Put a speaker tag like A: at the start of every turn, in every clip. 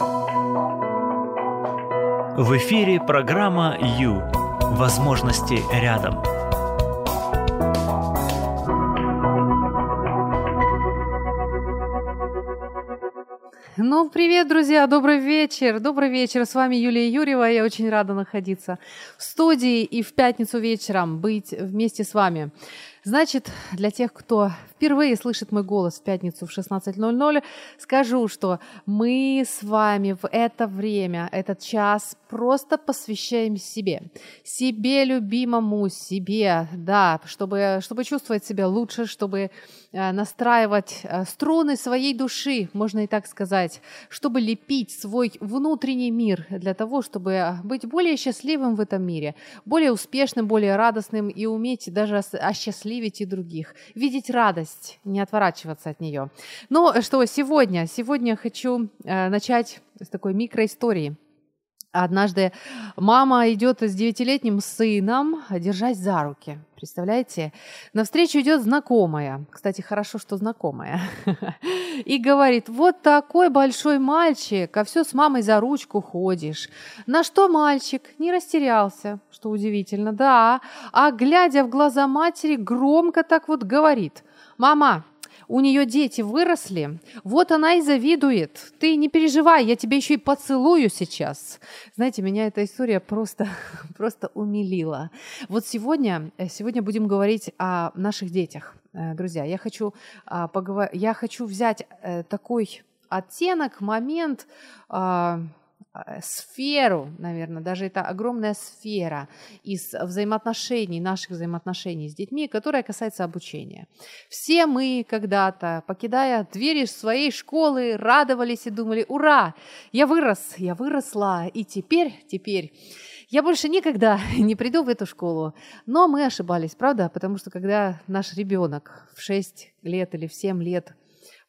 A: В эфире программа «Ю». Возможности рядом.
B: Ну, привет, друзья, добрый вечер. Добрый вечер, с вами Юлия Юрьева. Я очень рада находиться в студии и в пятницу вечером быть вместе с вами. Значит, для тех, кто впервые слышит мой голос в пятницу в 16.00, скажу, что мы с вами в это время, этот час просто посвящаем себе, себе любимому, себе, да, чтобы, чтобы чувствовать себя лучше, чтобы э, настраивать э, струны своей души, можно и так сказать, чтобы лепить свой внутренний мир для того, чтобы быть более счастливым в этом мире, более успешным, более радостным и уметь даже осчастливить и других, видеть радость, не отворачиваться от нее. Ну что, сегодня, сегодня хочу э, начать с такой микроистории. Однажды мама идет с девятилетним сыном, держась за руки. Представляете? Навстречу идет знакомая. Кстати, хорошо, что знакомая. И говорит, вот такой большой мальчик, а все с мамой за ручку ходишь. На что мальчик не растерялся, что удивительно, да. А глядя в глаза матери, громко так вот говорит. Мама, у нее дети выросли, вот она и завидует. Ты не переживай, я тебя еще и поцелую сейчас. Знаете, меня эта история просто, просто умилила. Вот сегодня, э, сегодня будем говорить о наших детях. Э, друзья, я хочу, а, поговор... я хочу взять э, такой оттенок, момент, а, сферу, наверное, даже это огромная сфера из взаимоотношений, наших взаимоотношений с детьми, которая касается обучения. Все мы когда-то, покидая двери своей школы, радовались и думали, ура, я вырос, я выросла, и теперь, теперь я больше никогда не приду в эту школу. Но мы ошибались, правда? Потому что когда наш ребенок в 6 лет или в 7 лет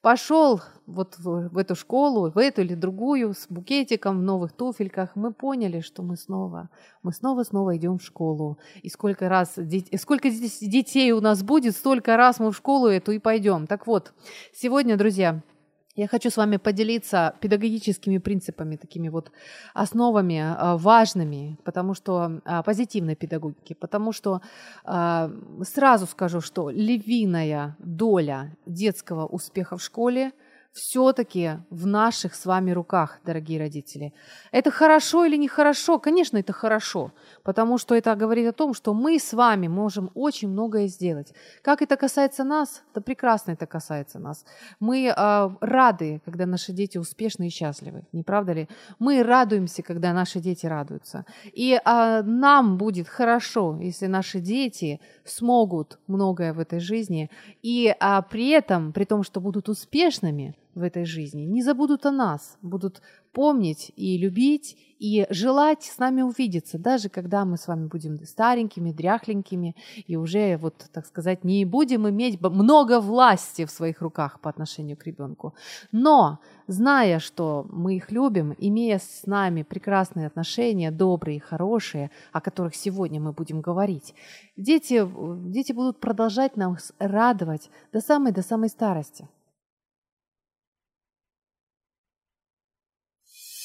B: пошел вот в, в эту школу, в эту или другую, с букетиком в новых туфельках, мы поняли, что мы снова, мы снова-снова идем в школу. И сколько раз, сколько здесь детей у нас будет, столько раз мы в школу эту и пойдем. Так вот, сегодня, друзья, я хочу с вами поделиться педагогическими принципами, такими вот основами а, важными, потому что а, позитивной педагогики, потому что а, сразу скажу, что львиная доля детского успеха в школе – все-таки в наших с вами руках, дорогие родители. Это хорошо или нехорошо? Конечно, это хорошо, потому что это говорит о том, что мы с вами можем очень многое сделать. Как это касается нас? Да прекрасно это касается нас. Мы э, рады, когда наши дети успешны и счастливы, не правда ли? Мы радуемся, когда наши дети радуются. И э, нам будет хорошо, если наши дети смогут многое в этой жизни, и а, при этом, при том, что будут успешными, в этой жизни, не забудут о нас, будут помнить и любить, и желать с нами увидеться, даже когда мы с вами будем старенькими, дряхленькими, и уже, вот, так сказать, не будем иметь много власти в своих руках по отношению к ребенку. Но, зная, что мы их любим, имея с нами прекрасные отношения, добрые, хорошие, о которых сегодня мы будем говорить, дети, дети будут продолжать нас радовать до самой, до самой старости.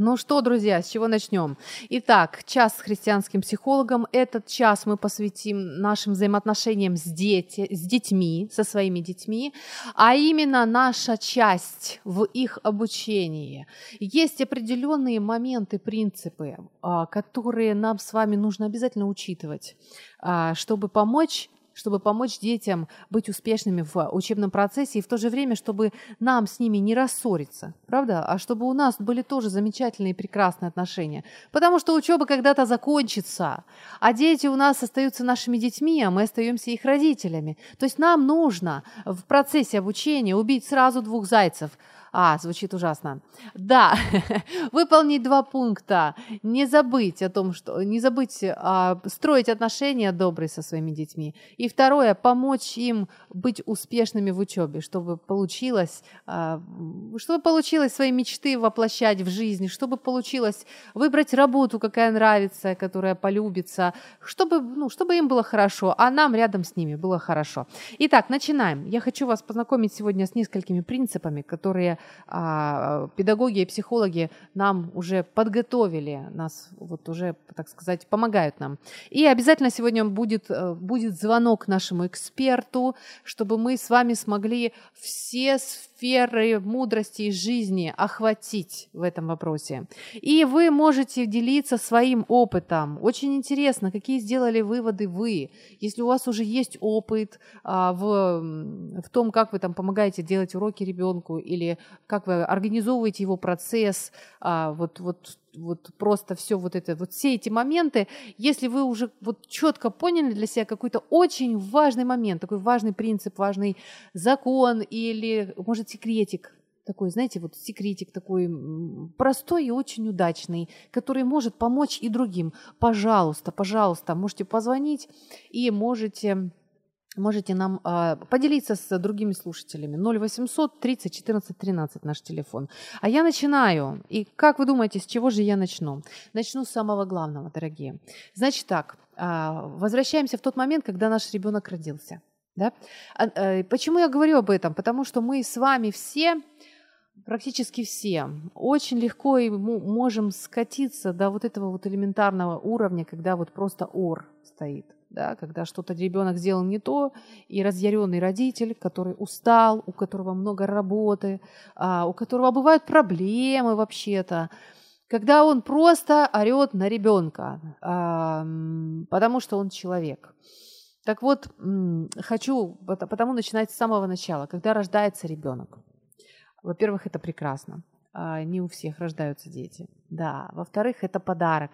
B: Ну что, друзья, с чего начнем? Итак, час с христианским психологом. Этот час мы посвятим нашим взаимоотношениям с, дети, с детьми, со своими детьми, а именно наша часть в их обучении. Есть определенные моменты, принципы, а, которые нам с вами нужно обязательно учитывать, а, чтобы помочь чтобы помочь детям быть успешными в учебном процессе и в то же время, чтобы нам с ними не рассориться, правда? А чтобы у нас были тоже замечательные и прекрасные отношения. Потому что учеба когда-то закончится, а дети у нас остаются нашими детьми, а мы остаемся их родителями. То есть нам нужно в процессе обучения убить сразу двух зайцев – А, звучит ужасно. Да, выполнить два пункта. Не забыть о том, что не забыть а, строить отношения добрые со своими детьми. И второе, помочь им быть успешными в учебе, чтобы получилось, а, чтобы получилось свои мечты воплощать в жизнь, чтобы получилось выбрать работу, какая нравится, которая полюбится, чтобы, ну, чтобы им было хорошо, а нам рядом с ними было хорошо. Итак, начинаем. Я хочу вас познакомить сегодня с несколькими принципами, которые а, педагоги и психологи нам уже подготовили, нас вот уже, так сказать, помогают нам. И обязательно сегодня будет, э, будет звонок нашему эксперту, чтобы мы с вами смогли все сферы мудрости и жизни охватить в этом вопросе. И вы можете делиться своим опытом. Очень интересно, какие сделали выводы вы. Если у вас уже есть опыт а, в, в том, как вы там помогаете делать уроки ребенку или как вы организовываете его процесс, а, вот, вот, вот просто все вот это, вот все эти моменты, если вы уже вот четко поняли для себя какой-то очень важный момент, такой важный принцип, важный закон или, может, секретик, такой, знаете, вот секретик такой простой и очень удачный, который может помочь и другим. Пожалуйста, пожалуйста, можете позвонить и можете можете нам э, поделиться с другими слушателями. 0800 30 14 13 наш телефон. А я начинаю. И как вы думаете, с чего же я начну? Начну с самого главного, дорогие. Значит так, э, возвращаемся в тот момент, когда наш ребенок родился. Да? А, э, почему я говорю об этом? Потому что мы с вами все практически все, очень легко и можем скатиться до вот этого вот элементарного уровня, когда вот просто ор стоит да, когда что-то ребенок сделал не то, и разъяренный родитель, который устал, у которого много работы, а, у которого бывают проблемы вообще-то, когда он просто орет на ребенка, потому что он человек. Так вот, хочу потому начинать с самого начала, когда рождается ребенок. Во-первых, это прекрасно. А, не у всех рождаются дети. Да. Во-вторых, это подарок.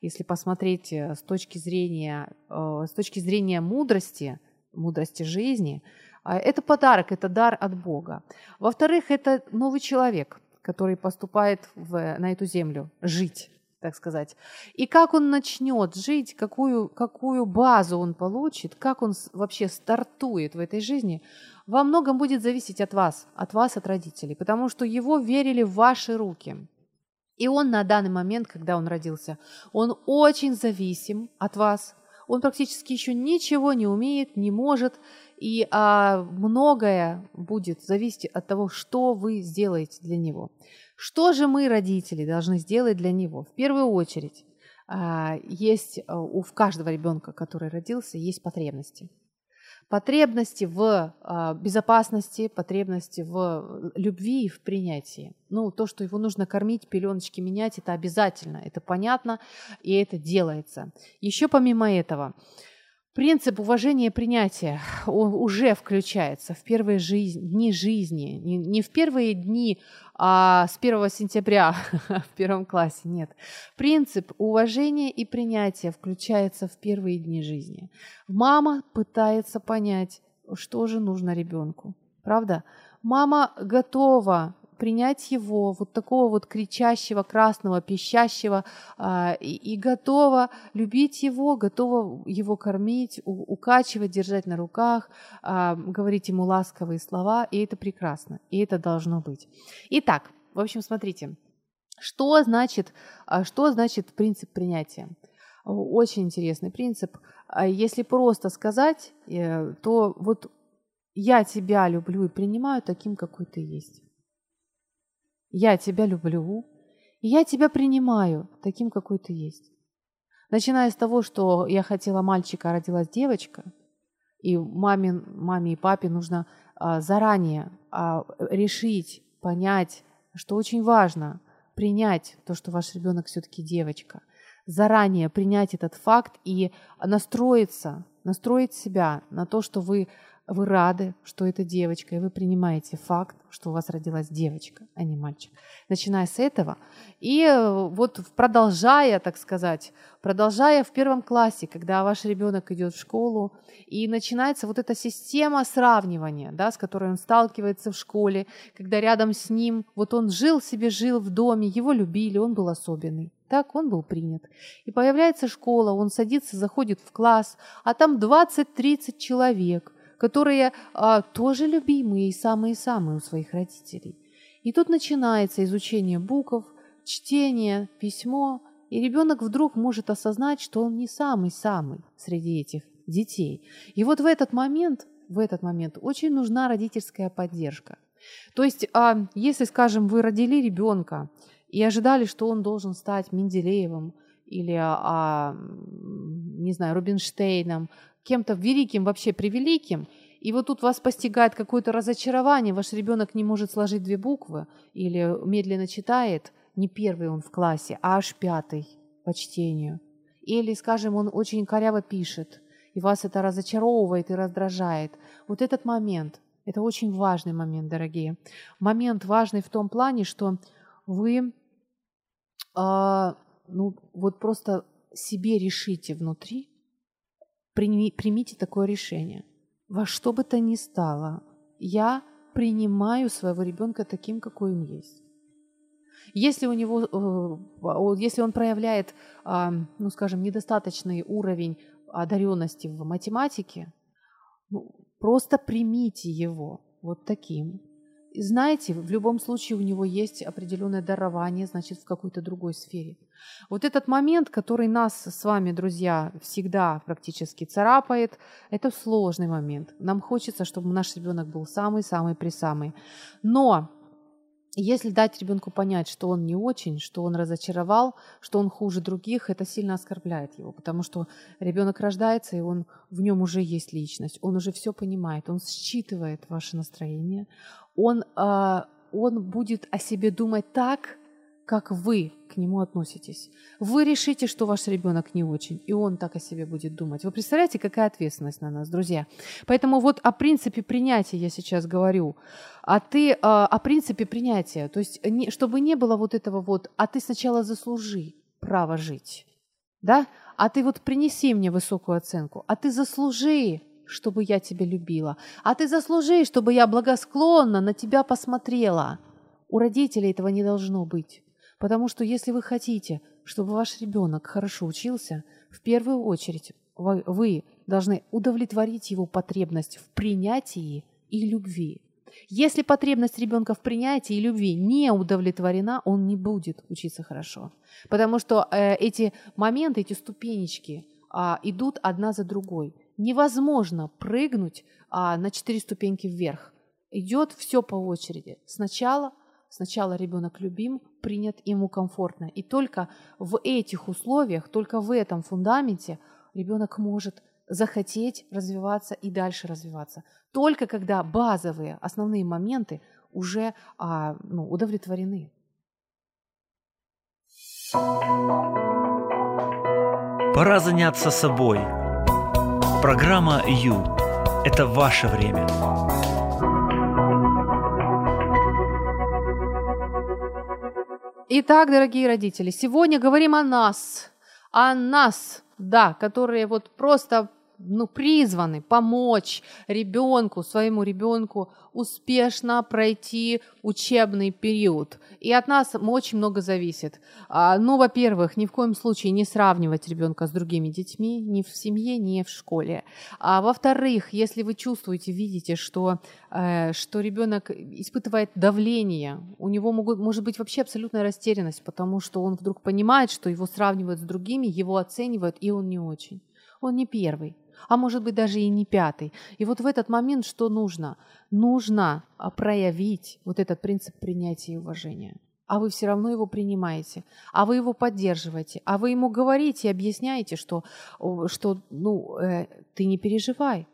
B: Если посмотреть э, с точки зрения, э, с точки зрения мудрости, мудрости жизни, а, это подарок, это дар от Бога. Во-вторых, это новый человек, который поступает в, на эту землю жить так сказать. И как он начнет жить, какую, какую базу он получит, как он вообще стартует в этой жизни, во многом будет зависеть от вас, от вас, от родителей, потому что его верили в ваши руки. И он на данный момент, когда он родился, он очень зависим от вас, он практически еще ничего не умеет, не может, и а, многое будет зависеть от того, что вы сделаете для него. Что же мы, родители, должны сделать для него? В первую очередь, а, есть а, у каждого ребенка, который родился, есть потребности. Потребности в а, безопасности, потребности в любви и в принятии. Ну, то, что его нужно кормить, пеленочки менять, это обязательно, это понятно, и это делается. Еще помимо этого, Принцип уважения и принятия он уже включается в первые жизнь, дни жизни. Не, не в первые дни а с 1 сентября в первом классе, нет. Принцип уважения и принятия включается в первые дни жизни. Мама пытается понять, что же нужно ребенку. Правда? Мама готова принять его, вот такого вот кричащего, красного, пищащего, а, и, и готова любить его, готова его кормить, у, укачивать, держать на руках, а, говорить ему ласковые слова, и это прекрасно, и это должно быть. Итак, в общем, смотрите, что значит, а, что значит принцип принятия? Очень интересный принцип. Если просто сказать, э, то вот я тебя люблю и принимаю таким, какой ты есть. Я тебя люблю, и я тебя принимаю таким, какой ты есть. Начиная с того, что я хотела мальчика, а родилась девочка, и маме, маме и папе нужно а, заранее а, решить, понять, что очень важно, принять то, что ваш ребенок все-таки девочка, заранее принять этот факт и настроиться, настроить себя на то, что вы вы рады, что это девочка, и вы принимаете факт, что у вас родилась девочка, а не мальчик. Начиная с этого, и э, вот продолжая, так сказать, продолжая в первом классе, когда ваш ребенок идет в школу, и начинается вот эта система сравнивания, да, с которой он сталкивается в школе, когда рядом с ним, вот он жил себе, жил в доме, его любили, он был особенный. Так он был принят. И появляется школа, он садится, заходит в класс, а там 20-30 человек, которые а, тоже любимые и самые-самые у своих родителей. И тут начинается изучение букв, чтение, письмо, и ребенок вдруг может осознать, что он не самый-самый среди этих детей. И вот в этот момент, в этот момент очень нужна родительская поддержка. То есть, а, если, скажем, вы родили ребенка и ожидали, что он должен стать Менделеевым или, а, не знаю, Рубинштейном, кем-то великим, вообще превеликим, и вот тут вас постигает какое-то разочарование, ваш ребенок не может сложить две буквы или медленно читает, не первый он в классе, а аж пятый по чтению. Или, скажем, он очень коряво пишет, и вас это разочаровывает и раздражает. Вот этот момент, это очень важный момент, дорогие. Момент важный в том плане, что вы э, ну, вот просто себе решите внутри, прими, примите такое решение. Во что бы то ни стало, я принимаю своего ребенка таким, какой он есть. Если у него, э, если он проявляет, а, ну, скажем, недостаточный уровень одаренности в математике, ну, просто примите его вот таким. Знаете, в любом случае у него есть определенное дарование, значит, в какой-то другой сфере. Вот этот момент, который нас с вами, друзья, всегда практически царапает, это сложный момент. Нам хочется, чтобы наш ребенок был самый-самый-присамый. Но если дать ребенку понять, что он не очень, что он разочаровал, что он хуже других, это сильно оскорбляет его, потому что ребенок рождается, и он в нем уже есть личность, он уже все понимает, он считывает ваше настроение, он, э, он будет о себе думать так, как вы к нему относитесь. Вы решите, что ваш ребенок не очень, и он так о себе будет думать. Вы представляете, какая ответственность на нас, друзья? Поэтому вот о принципе принятия я сейчас говорю. А ты э, о принципе принятия, то есть не, чтобы не было вот этого вот, а ты сначала заслужи право жить, да? А ты вот принеси мне высокую оценку, а ты заслужи чтобы я тебя любила, а ты заслужи, чтобы я благосклонно на тебя посмотрела. У родителей этого не должно быть. Потому что если вы хотите, чтобы ваш ребенок хорошо учился, в первую очередь вы должны удовлетворить его потребность в принятии и любви. Если потребность ребенка в принятии и любви не удовлетворена, он не будет учиться хорошо. Потому что э, эти моменты, эти ступенечки э, идут одна за другой. Невозможно прыгнуть а, на четыре ступеньки вверх. Идет все по очереди. Сначала, сначала ребенок любим, принят, ему комфортно. И только в этих условиях, только в этом фундаменте ребенок может захотеть развиваться и дальше развиваться. Только когда базовые, основные моменты уже а, ну, удовлетворены.
A: Пора заняться собой – Программа «Ю» – это ваше время.
B: Итак, дорогие родители, сегодня говорим о нас, о нас, да, которые вот просто ну, призваны помочь ребенку, своему ребенку успешно пройти учебный период. И от нас очень много зависит. А, ну, во-первых, ни в коем случае не сравнивать ребенка с другими детьми, ни в семье, ни в школе. А во-вторых, если вы чувствуете, видите, что, э, что ребенок испытывает давление, у него могут, может быть вообще абсолютная растерянность, потому что он вдруг понимает, что его сравнивают с другими, его оценивают, и он не очень. Он не первый а может быть даже и не пятый. И вот в этот момент что нужно? Нужно а, проявить вот этот принцип принятия и уважения. А вы все равно его принимаете, а вы его поддерживаете, а вы ему говорите и объясняете, что, что ну, э, ты не переживай,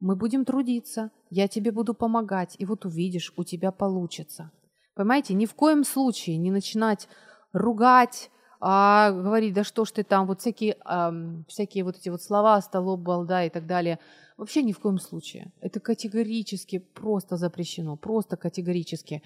B: мы будем трудиться, я тебе буду помогать, и вот увидишь, у тебя получится. Понимаете, ни в коем случае не начинать ругать, а говорить, да что ж ты там, вот всякие, эм, всякие вот эти вот слова, столоп, балда и так далее. Вообще ни в коем случае. Это категорически просто запрещено, просто категорически.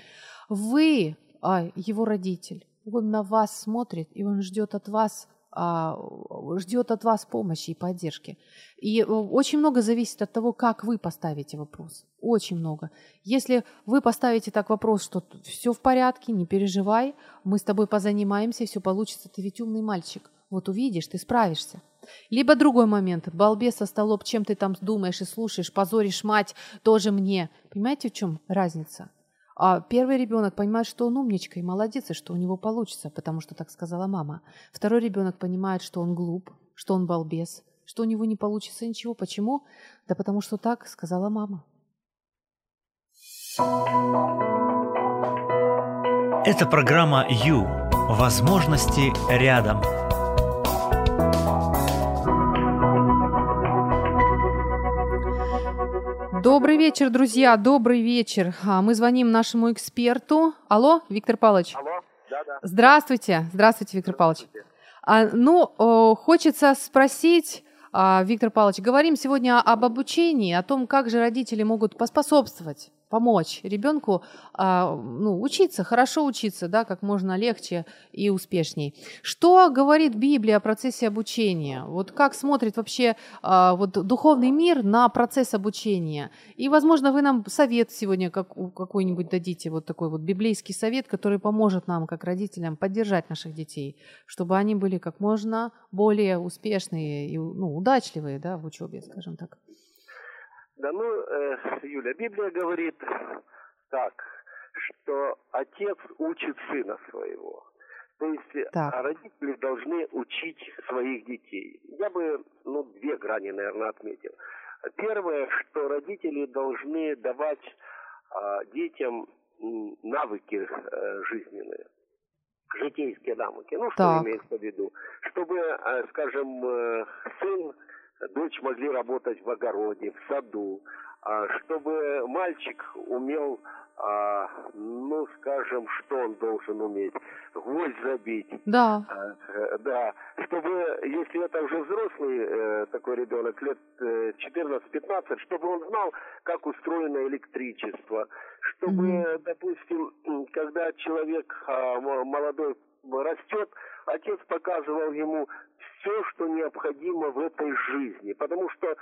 B: Вы, а, его родитель, он на вас смотрит, и он ждет от вас ждет от вас помощи и поддержки. И э, очень много зависит от того, как вы поставите вопрос. Очень много. Если вы поставите так вопрос, что все в порядке, не переживай, мы с тобой позанимаемся, все получится, ты ведь умный мальчик. Вот увидишь, ты справишься. Либо другой момент. Балбес со столоп, чем ты там думаешь и слушаешь, позоришь мать, тоже мне. Понимаете, в чем разница? А первый ребенок понимает, что он умничка и молодец, и что у него получится, потому что так сказала мама. Второй ребенок понимает, что он глуп, что он балбес, что у него не получится ничего. Почему? Да потому что так сказала мама.
A: Это программа «Ю». Возможности рядом.
B: Добрый вечер, друзья, добрый вечер. А, мы звоним нашему эксперту. Алло, Виктор Павлович.
C: Алло, да-да.
B: Здравствуйте, здравствуйте, Виктор Павлович. А, ну, о, хочется спросить, а, Виктор Павлович, говорим сегодня об обучении, о том, как же родители могут поспособствовать помочь ребенку а, ну, учиться, хорошо учиться, да, как можно легче и успешней. Что говорит Библия о процессе обучения? Вот как смотрит вообще а, вот духовный мир на процесс обучения? И, возможно, вы нам совет сегодня как, какой-нибудь дадите, вот такой вот библейский совет, который поможет нам, как родителям, поддержать наших детей, чтобы они были как можно более успешные и ну, удачливые да, в учебе, скажем так.
C: Да ну, э, Юля, Библия говорит так, что отец учит сына своего. То есть так. родители должны учить своих детей. Я бы, ну, две грани, наверное, отметил. Первое, что родители должны давать э, детям навыки э, жизненные, житейские навыки. Ну, что так. имеется в виду? Чтобы, э, скажем, э, сын дочь могли работать в огороде, в саду, а, чтобы мальчик умел, а, ну, скажем, что он должен уметь, гвоздь забить.
B: Да.
C: А, да, чтобы, если это уже взрослый э, такой ребенок, лет 14-15, э, чтобы он знал, как устроено электричество, чтобы, mm-hmm. допустим, когда человек молодой растет, отец показывал ему все, что необходимо в этой жизни. Потому что,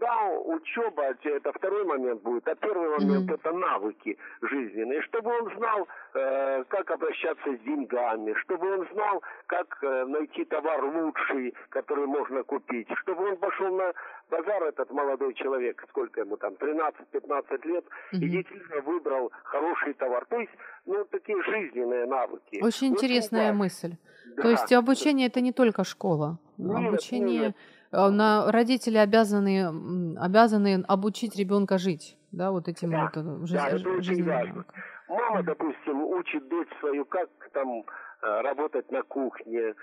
C: да, учеба это второй момент будет, а первый момент mm-hmm. это навыки жизненные. Чтобы он знал, э, как обращаться с деньгами, чтобы он знал, как э, найти товар лучший, который можно купить, чтобы он пошел на базар этот молодой человек, сколько ему там, 13-15 лет, mm-hmm. и действительно выбрал хороший товар. То есть, ну, такие жизненные навыки.
B: Очень интересная да. мысль. Да. То есть обучение это не только школа. Нет, обучение нет. Э, на родители обязаны обязаны обучить ребенка жить, да, вот этим
C: да.
B: вот
C: э, жизнь, да, это очень важно. Мама, допустим, учит дочь свою, как там э, работать на кухне,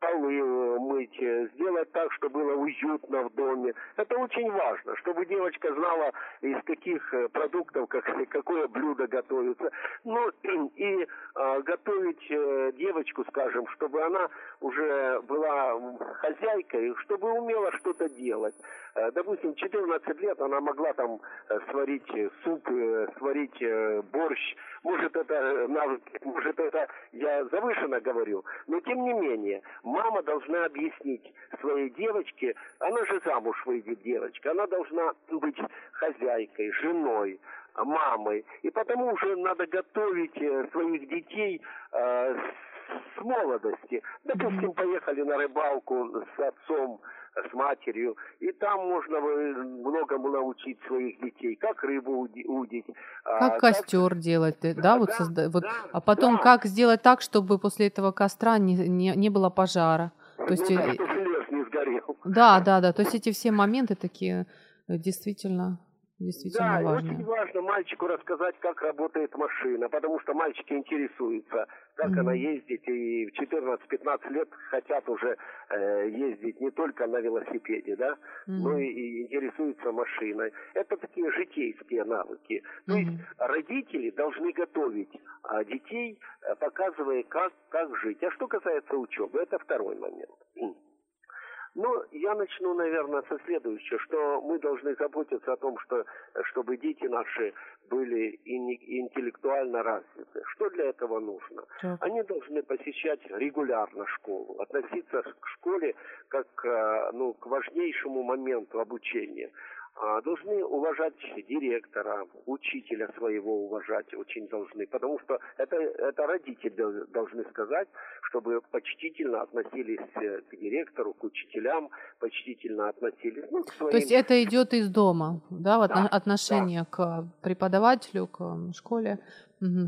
C: полы мыть, сделать так, чтобы было уютно в доме. Это очень важно, чтобы девочка знала, из каких э, продуктов как, какое блюдо готовится. Ну и э, готовить э, девочку, скажем, чтобы она уже была хозяйкой, чтобы умела что-то делать. Э, допустим, 14 лет она могла там э, сварить суп, сварить борщ. Может это может это я завышенно говорю, но тем не менее мама должна объяснить своей девочке, она же замуж выйдет девочка, она должна быть хозяйкой, женой, мамой. И потому уже надо готовить э, своих детей э, с молодости. Допустим, поехали на рыбалку с отцом, с матерью, и там можно многому научить своих детей, как рыбу удить.
B: А, как костер как... делать, да, да вот, да, созда... вот, да, а потом да. как сделать так, чтобы после этого костра не, не, не было пожара.
C: То есть, ну, да, лес не сгорел.
B: Да, да, да, то есть эти все моменты такие э, действительно действительно
C: да,
B: важное.
C: очень важно мальчику рассказать, как работает машина, потому что мальчики интересуются, как
B: Мгм.
C: она ездит, и в 14-15 лет хотят уже э, ездить не только на велосипеде, да, но
B: Мгм.
C: и, и интересуются машиной. Это такие житейские навыки. То есть родители должны готовить а, детей, э, показывая, как, как жить. А что касается учебы, это второй момент. Ну, я начну, наверное, со следующего, что мы должны заботиться о том, что, чтобы дети наши были и интеллектуально развиты. Что для этого нужно?
B: Так.
C: Они должны посещать регулярно школу, относиться к школе как э, ну, к важнейшему моменту обучения. А, Должны уважать директора, учителя своего уважать очень должны, потому что это, это родители дол- должны сказать, чтобы почтительно относились э, к директору, к учителям, почтительно относились ну, к своим...
B: То есть это идет из дома, да, вот
C: Да,
B: отношение к преподавателю, к школе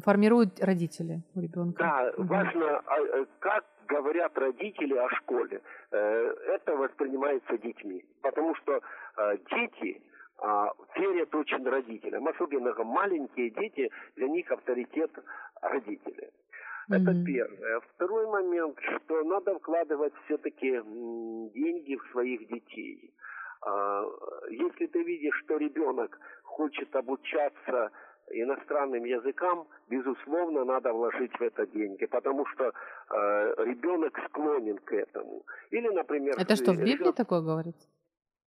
B: формируют родители у ребенка.
C: Да,
B: Мгм.
C: важно, а, э, как говорят родители о школе. Э, Это воспринимается детьми. Потому что э, дети а, верят очень родителям. Особенно маленькие дети, для них авторитет родителей. Это первое. Второй момент, что надо вкладывать все-таки деньги в своих детей. Если ты видишь, что ребенок хочет обучаться иностранным языкам, безусловно, надо вложить в это деньги, потому что э, ребенок склонен к этому. Или, например...
B: Это что, в Библии
C: ребенок-
B: такое говорится?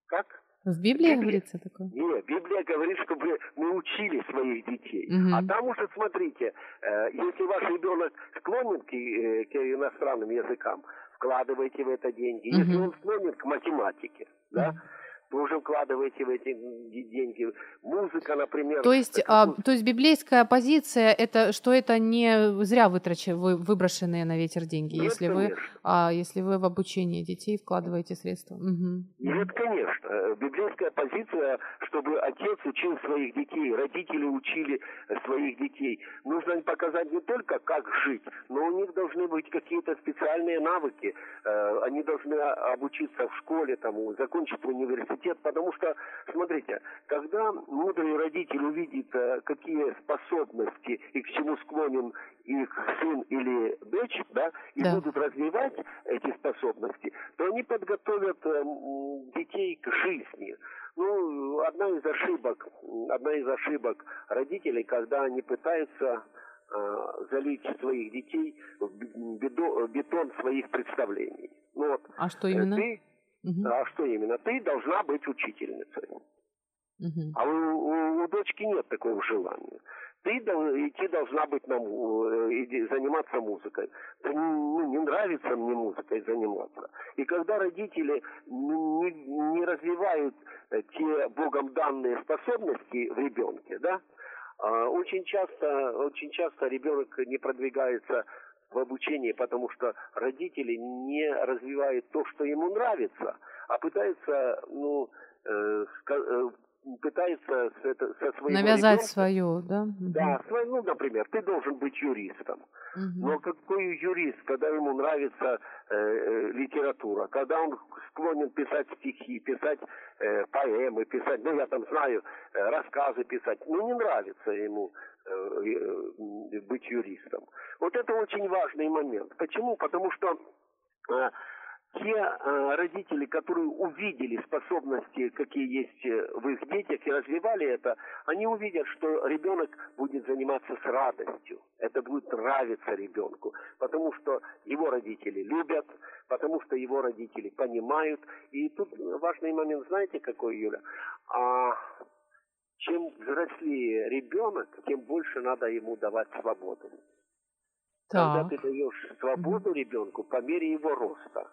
C: Как?
B: В Библии
C: Библии.
B: говорится такое?
C: Нет, Библия говорит, чтобы мы учили своих детей.
B: Мгм.
C: А там уже, смотрите, э, если ваш ребенок склонен к, э, к иностранным языкам, вкладывайте в это деньги. Если
B: Мгм.
C: он склонен к математике, да. То уже вкладывайте в эти деньги. Музыка, например.
B: То есть, а, то есть библейская позиция это что это не зря вытрачи, вы, выброшенные на ветер деньги,
C: Нет,
B: если вы, а если вы в обучение детей вкладываете средства. Мгм.
C: Нет, конечно. Э, Библейская позиция, чтобы отец учил своих детей, родители учили э, своих детей. Нужно показать не только, как жить, но у них должны быть какие-то специальные навыки. Э, Они должны а- обучиться в школе, там, закончить университет, потому что, смотрите, когда мудрый родитель увидит, э, какие способности и к чему склонен их сын или дочь, да, и
B: Да.
C: будут развивать эти способности, то они подготовят э, м, детей к жизни. Ну, одна из ошибок, одна из ошибок родителей, когда они пытаются э, залить своих детей в бетон своих представлений. Ну вот,
B: А что
C: э,
B: именно?
C: ты,
B: Мгм.
C: а что именно? Ты должна быть учительницей.
B: Мгм.
C: А у, у- у дочки нет такого желания. Ты идти должна быть на, му- э, заниматься музыкой. Да ну, не нравится мне музыкой заниматься. И когда родители не, не развивают э, те Богом данные способности в ребенке, да, а, очень часто, очень часто ребенок не продвигается в обучении, потому что родители не развивают то, что ему нравится, а пытаются, ну, э, э, пытаются с это- со своего
B: Навязать
C: ребенка-
B: свое, да?
C: Да, свой- ну, например, ты должен быть юристом.
B: Мгм.
C: Но какой юрист, когда ему нравится э, э, литература, когда он склонен писать стихи, писать э, поэмы, писать, ну я там знаю, э, рассказы писать, ну не нравится ему быть юристом. Вот это очень важный момент. Почему? Потому что э, те э, родители, которые увидели способности, какие есть э, в их детях, и развивали это, они увидят, что ребенок будет заниматься с радостью. Это будет нравиться ребенку, потому что его родители любят, потому что его родители понимают. И тут важный момент, знаете, какой, Юля? А, чем взрослее ребенок, тем больше надо ему давать свободу. Когда
B: Так.
C: ты даешь свободу ребенку по мере его роста,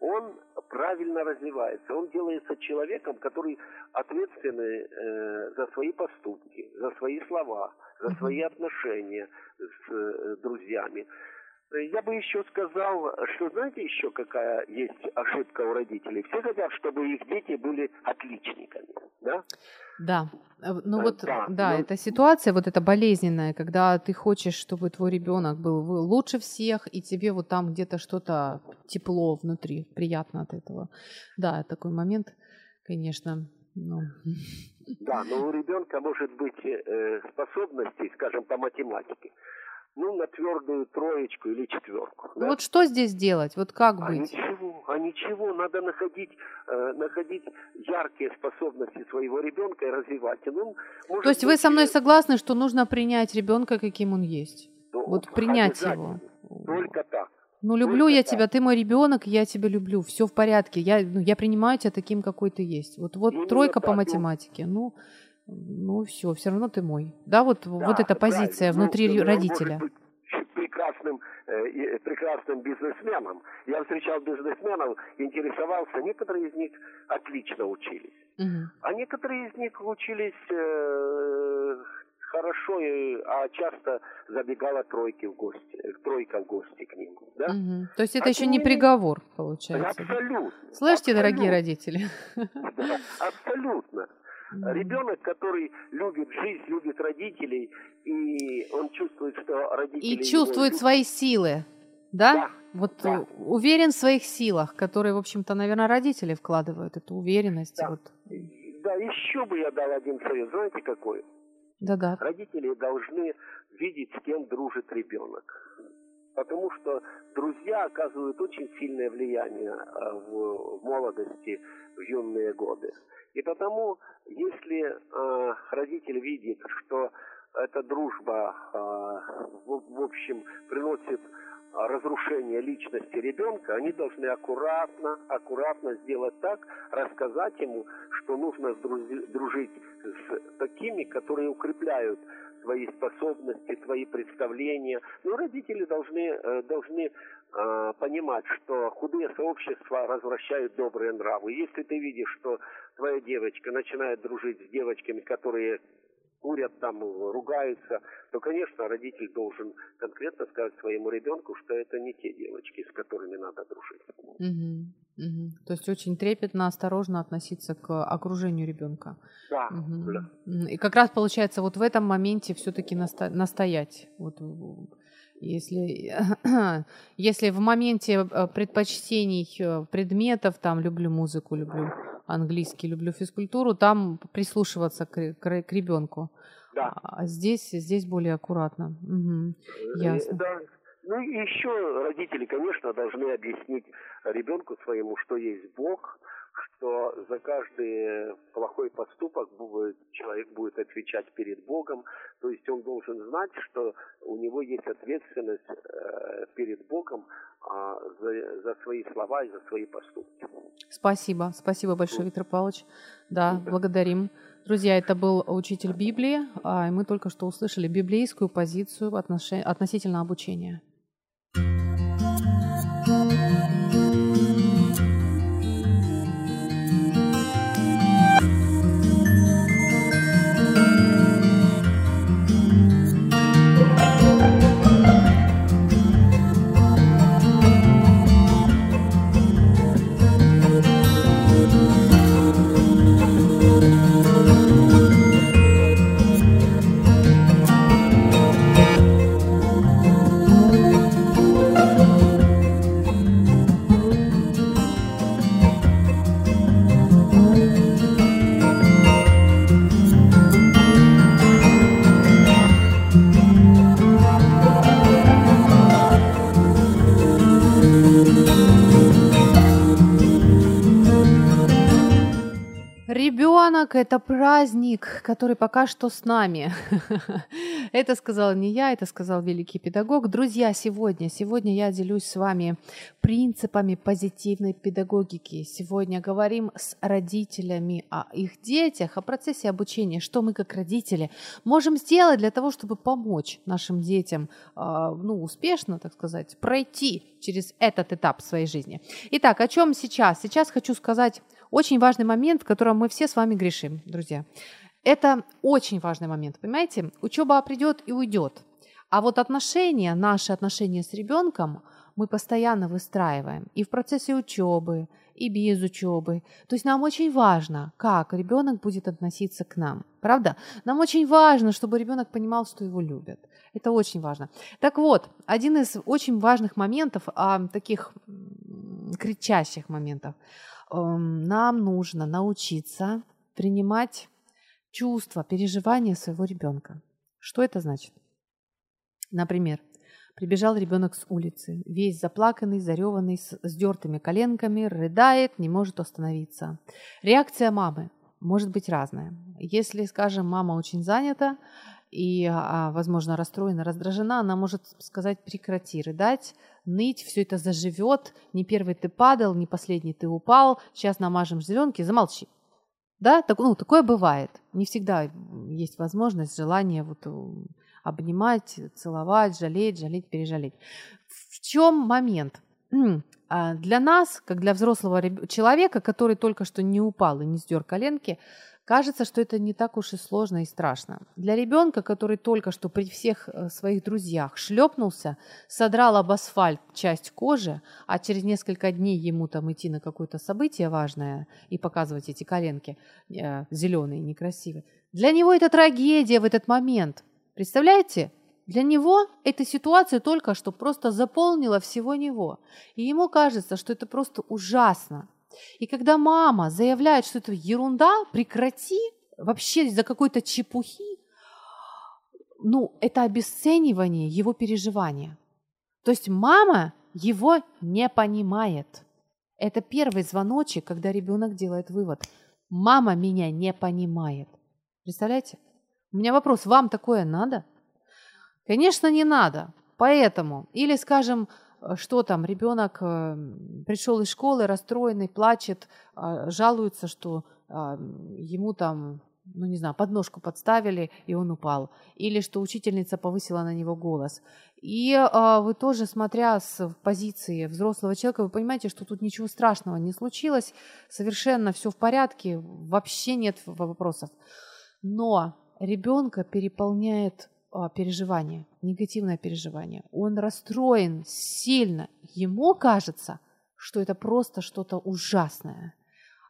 C: он правильно развивается, он делается человеком, который ответственный э, за свои поступки, за свои слова, за свои отношения с э, друзьями. Я бы еще сказал, что знаете еще какая есть ошибка у родителей? Все хотят, чтобы их дети были отличниками, да?
B: Да, Э, ну
C: Э,
B: вот,
C: да,
B: да,
C: ну-
B: эта ситуация вот эта болезненная, когда ты хочешь, чтобы твой ребенок был лучше всех, и тебе вот там где-то что-то тепло внутри, приятно от этого. Да, такой момент, конечно, ну,
C: Да, но у ребенка может быть э, способности, скажем, по математике, ну, на твердую троечку или четверку.
B: Ну, вот что здесь делать? Вот как
C: А
B: быть?
C: ничего, а ничего, надо находить, э, находить яркие способности своего ребенка и развивать. И, Ну, может
B: То есть вы
C: быть,
B: со мной
C: э,
B: согласны, что нужно принять ребенка, каким он есть?
C: ну,
B: Вот принять его.
C: Только так.
B: Ну, люблю
C: Только
B: я
C: так.
B: тебя, ты мой ребенок, я тебя люблю, все в порядке. Я, ну, я принимаю тебя таким, какой ты есть. Вот, вот
C: Именно
B: тройка по
C: так, ну.
B: математике. Ну, ну все, все равно ты мой. Да, вот, вот
C: Да,
B: эта позиция
C: правильно.
B: внутри
C: Ну,
B: рю-
C: он
B: родителя.
C: может быть прекрасным, э, прекрасным бизнесменом. Я встречал бизнесменов, интересовался, некоторые из них отлично учились.
B: Мгм.
C: А некоторые из них учились э, хорошо, а часто забегала тройки в гости, тройка в гости к ним. Да?
B: Мгм. То есть это
C: А
B: еще не приговор, получается.
C: Абсолютно.
B: Слышите, дорогие
C: абсолютно,
B: родители?
C: да, Абсолютно.
B: Мгм.
C: Ребенок, который любит жизнь, любит родителей, и он чувствует, что родители...
B: И
C: его
B: чувствует
C: любят.
B: свои силы, да?
C: Да,
B: Вот
C: да.
B: э, уверен в своих силах, которые, в общем-то, наверное, родители вкладывают эту уверенность.
C: Да.
B: Вот.
C: Да, еще бы я дал один совет. Знаете какой?
B: Да-да.
C: Родители должны видеть, с кем дружит ребенок. Потому что друзья оказывают очень сильное влияние э, в, молодости, в юные годы. И потому, если э, родитель видит, что эта дружба, э, в, в общем, приносит разрушение личности ребенка, они должны аккуратно, аккуратно сделать так, рассказать ему, что нужно дружить с такими, которые укрепляют твои способности, твои представления. Ну, родители должны, э, должны э, понимать, что худые сообщества развращают добрые нравы. Если ты видишь, что твоя девочка начинает дружить с девочками, которые курят там, ругаются, то, конечно, родитель должен конкретно сказать своему ребенку, что это не те девочки, с которыми надо дружить.
B: Мгм. Мгм. То есть очень трепетно, осторожно относиться к окружению ребенка.
C: Да,
B: Мгм.
C: да.
B: И как раз получается вот в этом моменте все-таки настоять. Вот, если, если в моменте э, предпочтений э, предметов, там люблю музыку, люблю английский, люблю физкультуру, там прислушиваться к, к, к ребенку.
C: Да.
B: А здесь, здесь более аккуратно.
C: Э,
B: Ясно.
C: Да. Ну и еще родители, конечно, должны объяснить ребенку своему, что есть Бог, что за каждый плохой поступок человек будет отвечать перед Богом. То есть он должен знать, что у него есть ответственность э, перед Богом а, за, за свои слова и за свои поступки.
B: Спасибо, спасибо большое, Виктор Павлович. Да, благодарим. Друзья, это был учитель Библии, а, и мы только что услышали библейскую позицию относительно обучения. Это праздник, который пока что с нами. Это сказала не я, это сказал великий педагог. Друзья, сегодня, сегодня я делюсь с вами принципами позитивной педагогики. Сегодня говорим с родителями о их детях, о процессе обучения, что мы как родители можем сделать для того, чтобы помочь нашим детям, а, ну, успешно, так сказать, пройти через этот этап своей жизни. Итак, о чем сейчас? Сейчас хочу сказать очень важный момент, в котором мы все с вами грешим, друзья. Это очень важный момент, понимаете? Учеба придет и уйдет. А вот отношения, наши отношения с ребенком мы постоянно выстраиваем и в процессе учебы, и без учебы. То есть нам очень важно, как ребенок будет относиться к нам. Правда? Нам очень важно, чтобы ребенок понимал, что его любят. Это очень важно. Так вот, один из очень важных моментов, а, таких кричащих моментов, нам нужно научиться принимать чувства, переживания своего ребенка. Что это значит? Например, прибежал ребенок с улицы, весь заплаканный, зареванный, с сдертыми коленками, рыдает, не может остановиться. Реакция мамы может быть разная. Если, скажем, мама очень занята и, а, возможно, расстроена, раздражена, она может сказать прекрати рыдать, ныть, все это заживет, не первый ты падал, не последний ты упал, сейчас намажем зеленки, замолчи. Да, так, ну, такое бывает. Не всегда есть возможность, желание вот обнимать, целовать, жалеть, жалеть, пережалеть. В чем момент? А для нас, как для взрослого человека, который только что не упал и не сдер коленки, кажется, что это не так уж и сложно и страшно. Для ребенка, который только что при всех э, своих друзьях шлепнулся, содрал об асфальт часть кожи, а через несколько дней ему там идти на какое-то событие важное и показывать эти коленки э, зеленые, некрасивые, для него это трагедия в этот момент. Представляете? Для него эта ситуация только что просто заполнила всего него. И ему кажется, что это просто ужасно. И когда мама заявляет, что это ерунда, прекрати, вообще за какой-то чепухи, ну, это обесценивание его переживания. То есть мама его не понимает. Это первый звоночек, когда ребенок делает вывод. Мама меня не понимает. Представляете? У меня вопрос, вам такое надо? Конечно, не надо. Поэтому, или, скажем, что там, ребенок э, пришел из школы расстроенный, плачет, а, жалуется, что а, ему там, ну не знаю, подножку подставили, и он упал. Или что учительница повысила на него голос. И а, вы тоже, смотря с позиции взрослого человека, вы понимаете, что тут ничего страшного не случилось, совершенно все в порядке, вообще нет вопросов. Но ребенка переполняет переживание, негативное переживание. Он расстроен сильно. Ему кажется, что это просто что-то ужасное.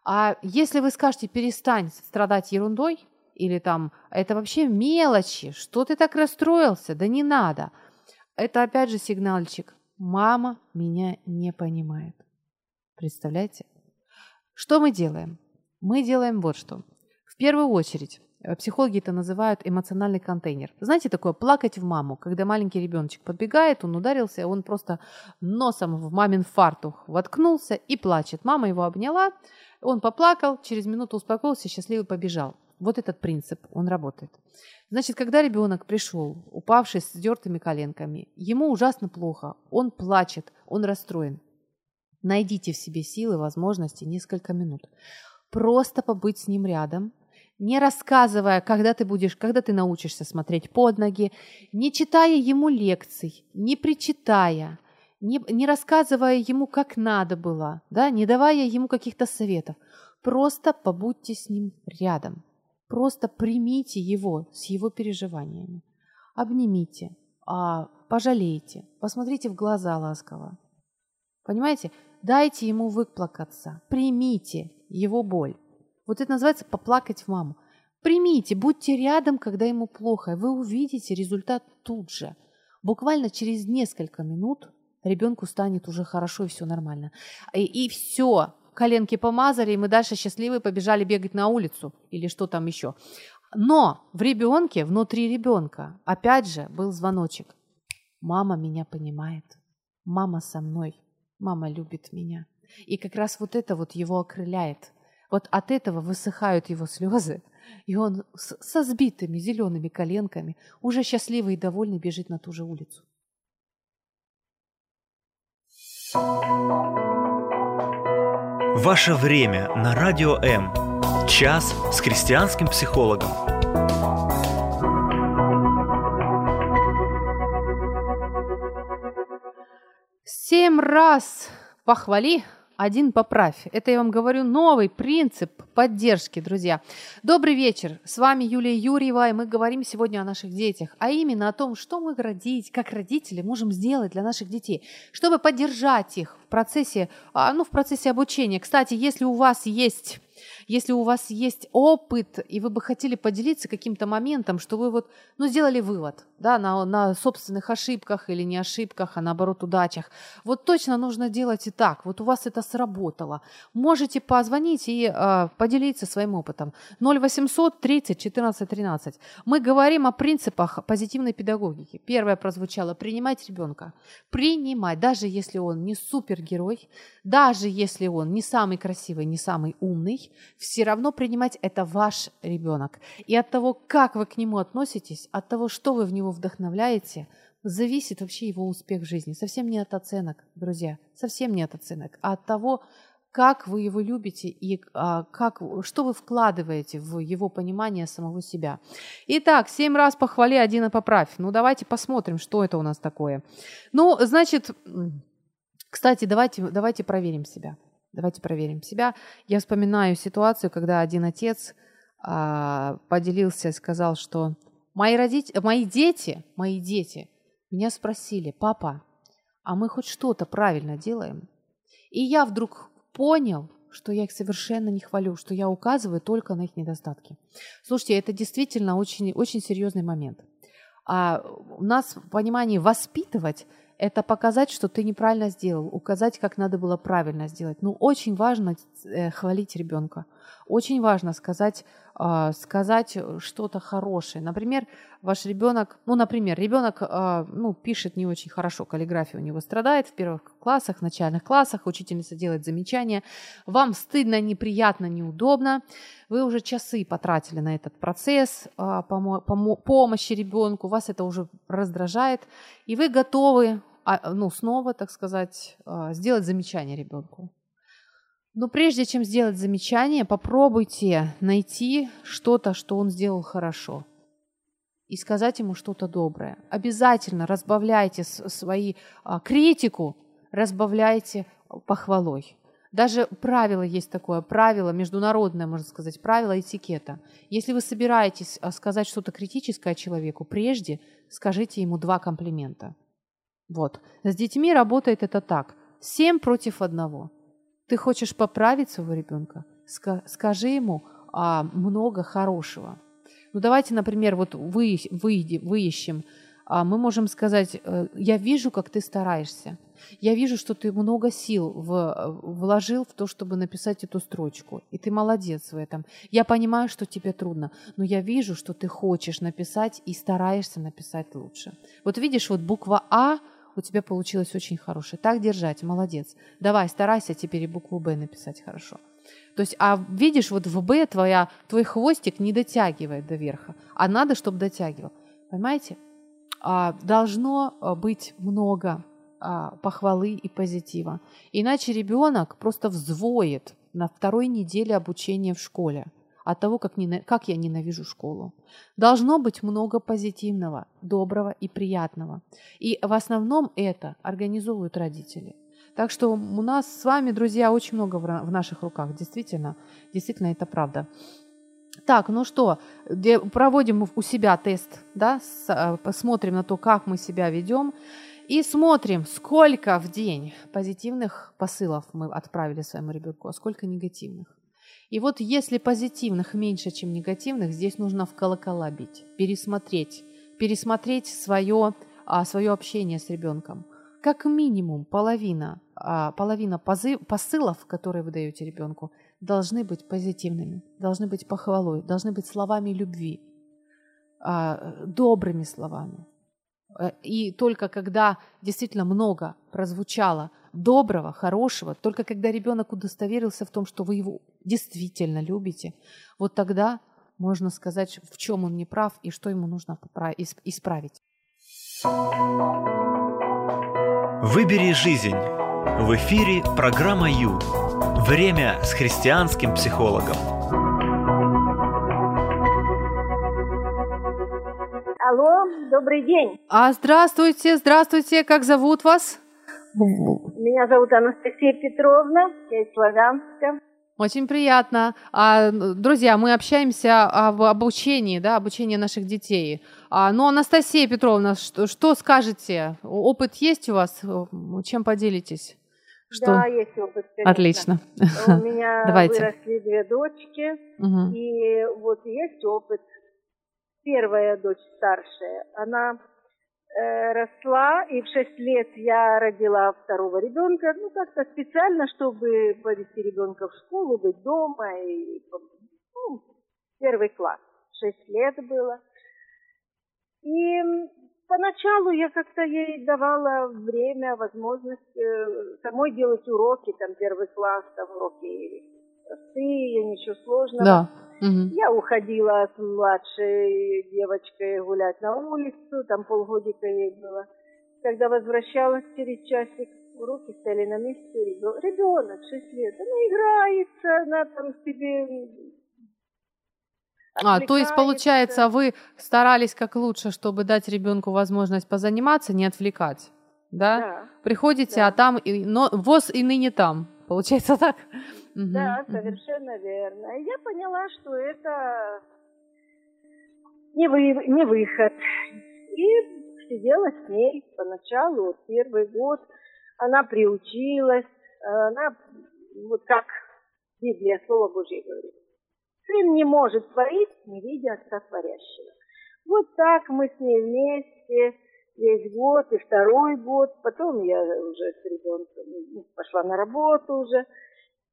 B: А если вы скажете, перестань страдать ерундой, или там, это вообще мелочи, что ты так расстроился, да не надо. Это опять же сигнальчик. Мама меня не понимает. Представляете? Что мы делаем? Мы делаем вот что. В первую очередь психологи это называют эмоциональный контейнер. Знаете, такое плакать в маму, когда маленький ребеночек подбегает, он ударился, он просто носом в мамин фартух воткнулся и плачет. Мама его обняла, он поплакал, через минуту успокоился, счастливый побежал. Вот этот принцип, он работает. Значит, когда ребенок пришел, упавший с дертыми коленками, ему ужасно плохо, он плачет, он расстроен. Найдите в себе силы, возможности несколько минут. Просто побыть с ним рядом, не рассказывая, когда ты будешь, когда ты научишься смотреть под ноги, не читая ему лекций, не причитая, не, не рассказывая ему, как надо было, да, не давая ему каких-то советов. Просто побудьте с ним рядом. Просто примите его с его переживаниями. Обнимите, а, пожалейте, посмотрите в глаза ласково. Понимаете? Дайте ему выплакаться, примите его боль. Вот это называется поплакать в маму. Примите, будьте рядом, когда ему плохо, и вы увидите результат тут же. Буквально через несколько минут ребенку станет уже хорошо и все нормально. И, и все, коленки помазали, и мы дальше счастливые побежали бегать на улицу или что там еще. Но в ребенке, внутри ребенка, опять же, был звоночек. Мама меня понимает, мама со мной, мама любит меня. И как раз вот это вот его окрыляет – вот от этого высыхают его слезы, и он со сбитыми зелеными коленками, уже счастливый и довольный, бежит на ту же улицу.
A: Ваше время на радио М. Час с христианским психологом.
B: Семь раз похвали один поправь. Это я вам говорю новый принцип поддержки, друзья. Добрый вечер. С вами Юлия Юрьева, и мы говорим сегодня о наших детях, а именно о том, что мы родить, как родители можем сделать для наших детей, чтобы поддержать их в процессе, а, ну, в процессе обучения. Кстати, если у вас есть Если у вас есть опыт, и вы бы хотели поделиться каким-то моментом, что вы вот, ну, сделали вывод, да, на, на собственных ошибках или не ошибках, а наоборот удачах. Вот точно нужно делать и так. Вот у вас это сработало. Можете позвонить и э, поделиться своим опытом. 0800 30 14 13. Мы говорим о принципах позитивной педагогики. Первое прозвучало – принимать ребенка. Принимать, даже если он не супергерой, даже если он не самый красивый, не самый умный, все равно принимать это ваш ребенок. И от того, как вы к нему относитесь, от того, что вы в него вдохновляете, зависит вообще его успех в жизни. Совсем не от оценок, друзья, совсем не от оценок, а от того, как вы его любите и а, как, что вы вкладываете в его понимание самого себя. Итак, семь раз похвали, один и поправь. Ну, давайте посмотрим, что это у нас такое. Ну, значит, кстати, давайте, давайте проверим себя. Давайте проверим себя. Я вспоминаю ситуацию, когда один отец а, поделился, сказал, что мои, родители, мои дети, мои дети меня спросили, папа, а мы хоть что-то правильно делаем? И я вдруг понял, что я их совершенно не хвалю, что я указываю только на их недостатки. Слушайте, это действительно очень, очень серьезный момент. А у нас в понимании воспитывать это показать, что ты неправильно сделал, указать, как надо было правильно сделать. Ну, очень важно э, хвалить ребенка. Очень важно сказать, э, сказать что-то хорошее. Например, ваш ребенок, ну, например, ребенок э, ну, пишет не очень хорошо, каллиграфия у него страдает в первых классах, начальных классах, учительница делает замечания. Вам стыдно, неприятно, неудобно. Вы уже часы потратили на этот процесс э, помо- помо- помощи ребенку, вас это уже раздражает, и вы готовы а, ну, снова, так сказать, а, сделать замечание ребенку. Но прежде чем сделать замечание, попробуйте найти что-то, что он сделал хорошо, и сказать ему что-то доброе. Обязательно разбавляйте свои а, критику, разбавляйте похвалой. Даже правило есть такое, правило международное, можно сказать, правило этикета. Если вы собираетесь сказать что-то критическое человеку, прежде скажите ему два комплимента – вот. С детьми работает это так. Семь против одного. Ты хочешь поправить своего ребенка? Скажи ему а, много хорошего. Ну давайте, например, вот вы, выйди, выищем. А, мы можем сказать, э, я вижу, как ты стараешься. Я вижу, что ты много сил в, вложил в то, чтобы написать эту строчку. И ты молодец в этом. Я понимаю, что тебе трудно, но я вижу, что ты хочешь написать и стараешься написать лучше. Вот видишь, вот буква А – у тебя получилось очень хорошее. Так держать, молодец. Давай, старайся теперь и букву «Б» написать хорошо. То есть, а видишь, вот в «Б» твоя, твой хвостик не дотягивает до верха, а надо, чтобы дотягивал. Понимаете? А, должно а, быть много а, похвалы и позитива. Иначе ребенок просто взвоет на второй неделе обучения в школе – от того, как, не, как я ненавижу школу. Должно быть много позитивного, доброго и приятного. И в основном это организовывают родители. Так что у нас с вами, друзья, очень много в наших руках. Действительно, действительно это правда. Так, ну что, проводим у себя тест, да, э, посмотрим на то, как мы себя ведем. И смотрим, сколько в день позитивных посылов мы отправили своему ребенку, а сколько негативных. И вот если позитивных меньше, чем негативных, здесь нужно в колокола бить, пересмотреть, пересмотреть свое, а, свое общение с ребенком. Как минимум половина, а, половина позыв, посылов, которые вы даете ребенку, должны быть позитивными, должны быть похвалой, должны быть словами любви, а, добрыми словами. Э, и только когда действительно много прозвучало доброго, хорошего, только когда ребенок удостоверился в том, что вы его действительно любите, вот тогда можно сказать, в чем он не прав и что ему нужно исправить.
A: Выбери жизнь. В эфире программа Ю. Время с христианским психологом.
D: Добрый день.
B: А здравствуйте, здравствуйте, как зовут вас?
D: Меня зовут Анастасия Петровна, я из Славянска.
B: Очень приятно. А, друзья, мы общаемся об обучении, да, обучении наших детей. А, ну, Анастасия Петровна, что, что скажете? Опыт есть у вас? Чем поделитесь? Что?
D: Да, есть опыт, конечно.
B: Отлично.
D: У меня
B: Давайте.
D: выросли две дочки,
B: Мгм.
D: и вот есть опыт. Первая дочь старшая, она э, росла, и в шесть лет я родила второго ребенка, ну как-то специально, чтобы повести ребенка в школу, быть дома, и ну, первый класс, шесть лет было. И поначалу я как-то ей давала время, возможность э, самой делать уроки, там первый класс, там уроки простые, ничего сложного.
B: Да. Мгм.
D: Я уходила с младшей девочкой гулять на улицу, там полгодика ей было. Когда возвращалась через часик, уроки стояли на месте, ребенок, 6 лет, она играется, она там себе...
B: А, то есть, получается, вы старались как лучше, чтобы дать ребенку возможность позаниматься, не отвлекать. Да?
D: Да,
B: Приходите,
D: Да.
B: а там и, но, воз и ныне там. Получается так? Мгм,
D: да,
B: мгм.
D: совершенно верно. И я поняла, что это не, вы, не выход. И сидела с ней поначалу, вот первый год. Она приучилась, она вот как Библия, Слово Божье говорит. Сын не может творить, не видя Отца Творящего. Вот так мы с ней вместе весь год и второй год. Потом я уже с ребенком ну, пошла на работу уже.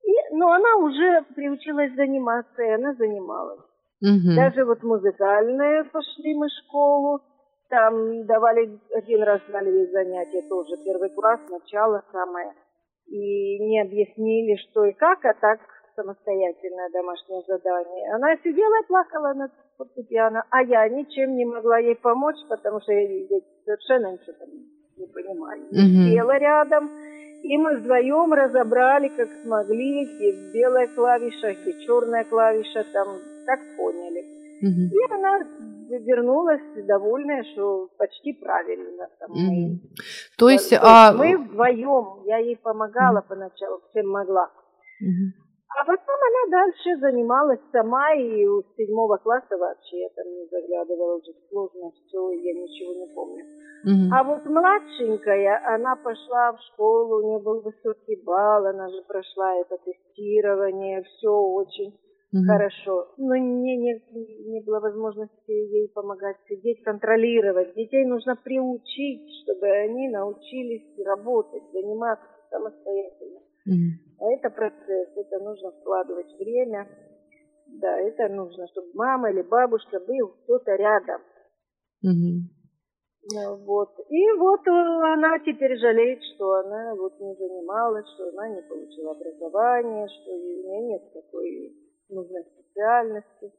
D: И, но она уже приучилась заниматься, и она занималась.
B: Мгм.
D: Даже вот музыкальные пошли мы в школу. Там давали, один раз дали ей занятия тоже, первый класс, начало самое. И не объяснили, что и как, а так самостоятельное домашнее задание. Она сидела и плакала над фортепиано, а я ничем не могла ей помочь, потому что я совершенно ничего там не понимаю.
B: Мгм.
D: Села рядом, и мы вдвоем разобрали, как смогли, где белая клавиша, где черная клавиша, там, как поняли.
B: Мгм.
D: И она вернулась довольная, что почти правильно. Там, мы-
B: Мгм. То есть,
D: То
B: а...
D: мы вдвоем, я ей помогала поначалу, чем могла.
B: Мгм.
D: А потом она дальше занималась сама, и у седьмого класса вообще я там не заглядывала, уже сложно все, я ничего не помню.
B: Мгм.
D: А вот младшенькая, она пошла в школу, у нее был высокий балл, она же прошла это тестирование, все очень
B: Мгм.
D: хорошо. Но не, не, не было возможности ей помогать сидеть, контролировать. Детей нужно приучить, чтобы они научились работать, заниматься самостоятельно. А это процесс, это нужно вкладывать время. Да, это нужно, чтобы мама или бабушка был кто-то рядом. Ну, Вот. И вот э, она теперь жалеет, что она вот не занималась, что она не получила образование, что у нее нет такой нужной специальности.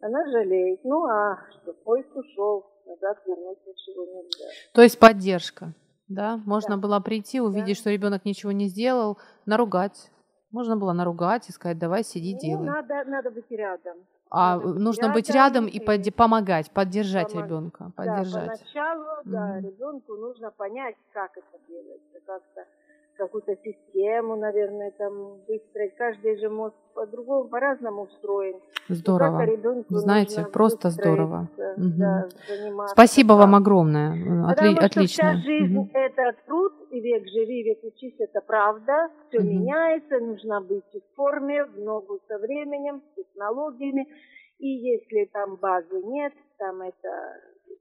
D: Она жалеет. Ну а что, поезд ушел, назад вернуть ничего нельзя.
B: То есть поддержка, да? Можно
D: Да.
B: было прийти, увидеть,
D: Да.
B: что ребенок ничего не сделал, наругать. Можно было наругать и сказать, давай сиди,
D: Ну,
B: делай.
D: надо, надо быть рядом.
B: А
D: надо
B: нужно быть
D: рядом
B: рядом и подде- помогать, поддержать
D: помог-
B: ребенка,
D: Да,
B: поддержать.
D: поначалу, да,
B: Мгм.
D: ребенку нужно понять, как это делается, как-то какую-то систему, наверное, там выстроить. Каждый же мозг по-другому, по-разному устроен.
B: Здорово. Знаете, просто здорово. Мгм.
D: да,
B: Спасибо вам огромное.
D: Потому
B: Отли-
D: что
B: отлично.
D: вся жизнь
B: Мгм.
D: это труд, и век живи, век учись, это правда. Все
B: Мгм.
D: меняется, нужно быть в форме, в ногу со временем, с технологиями. И если там базы нет, там это,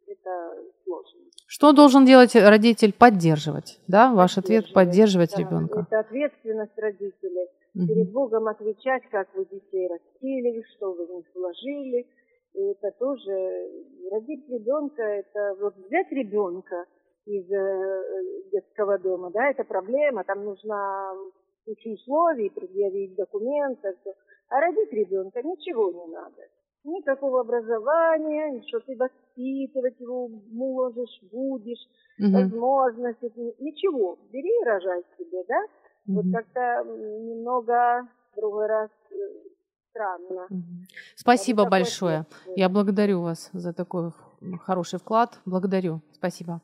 D: это сложно.
B: Что должен делать родитель? Поддерживать, да? Ваш ответ – поддерживать
D: да.
B: ребенка.
D: Это ответственность родителей.
B: Мгм.
D: Перед Богом отвечать, как вы детей растили, что вы в них вложили. И это тоже родить ребенка, это вот взять ребенка из э, детского дома, да, это проблема, там нужно кучу условий, предъявить документы, всё. а родить ребенка ничего не надо. Никакого образования, что ты воспитывать его можешь, будешь,
B: Мгм.
D: возможности, ничего. Бери и рожай себе, да? Вот
B: Мгм.
D: как-то немного в другой раз э, странно.
B: Мгм. Спасибо
D: Вот такой
B: большое. Я благодарю вас за такой хороший вклад. Благодарю. Спасибо.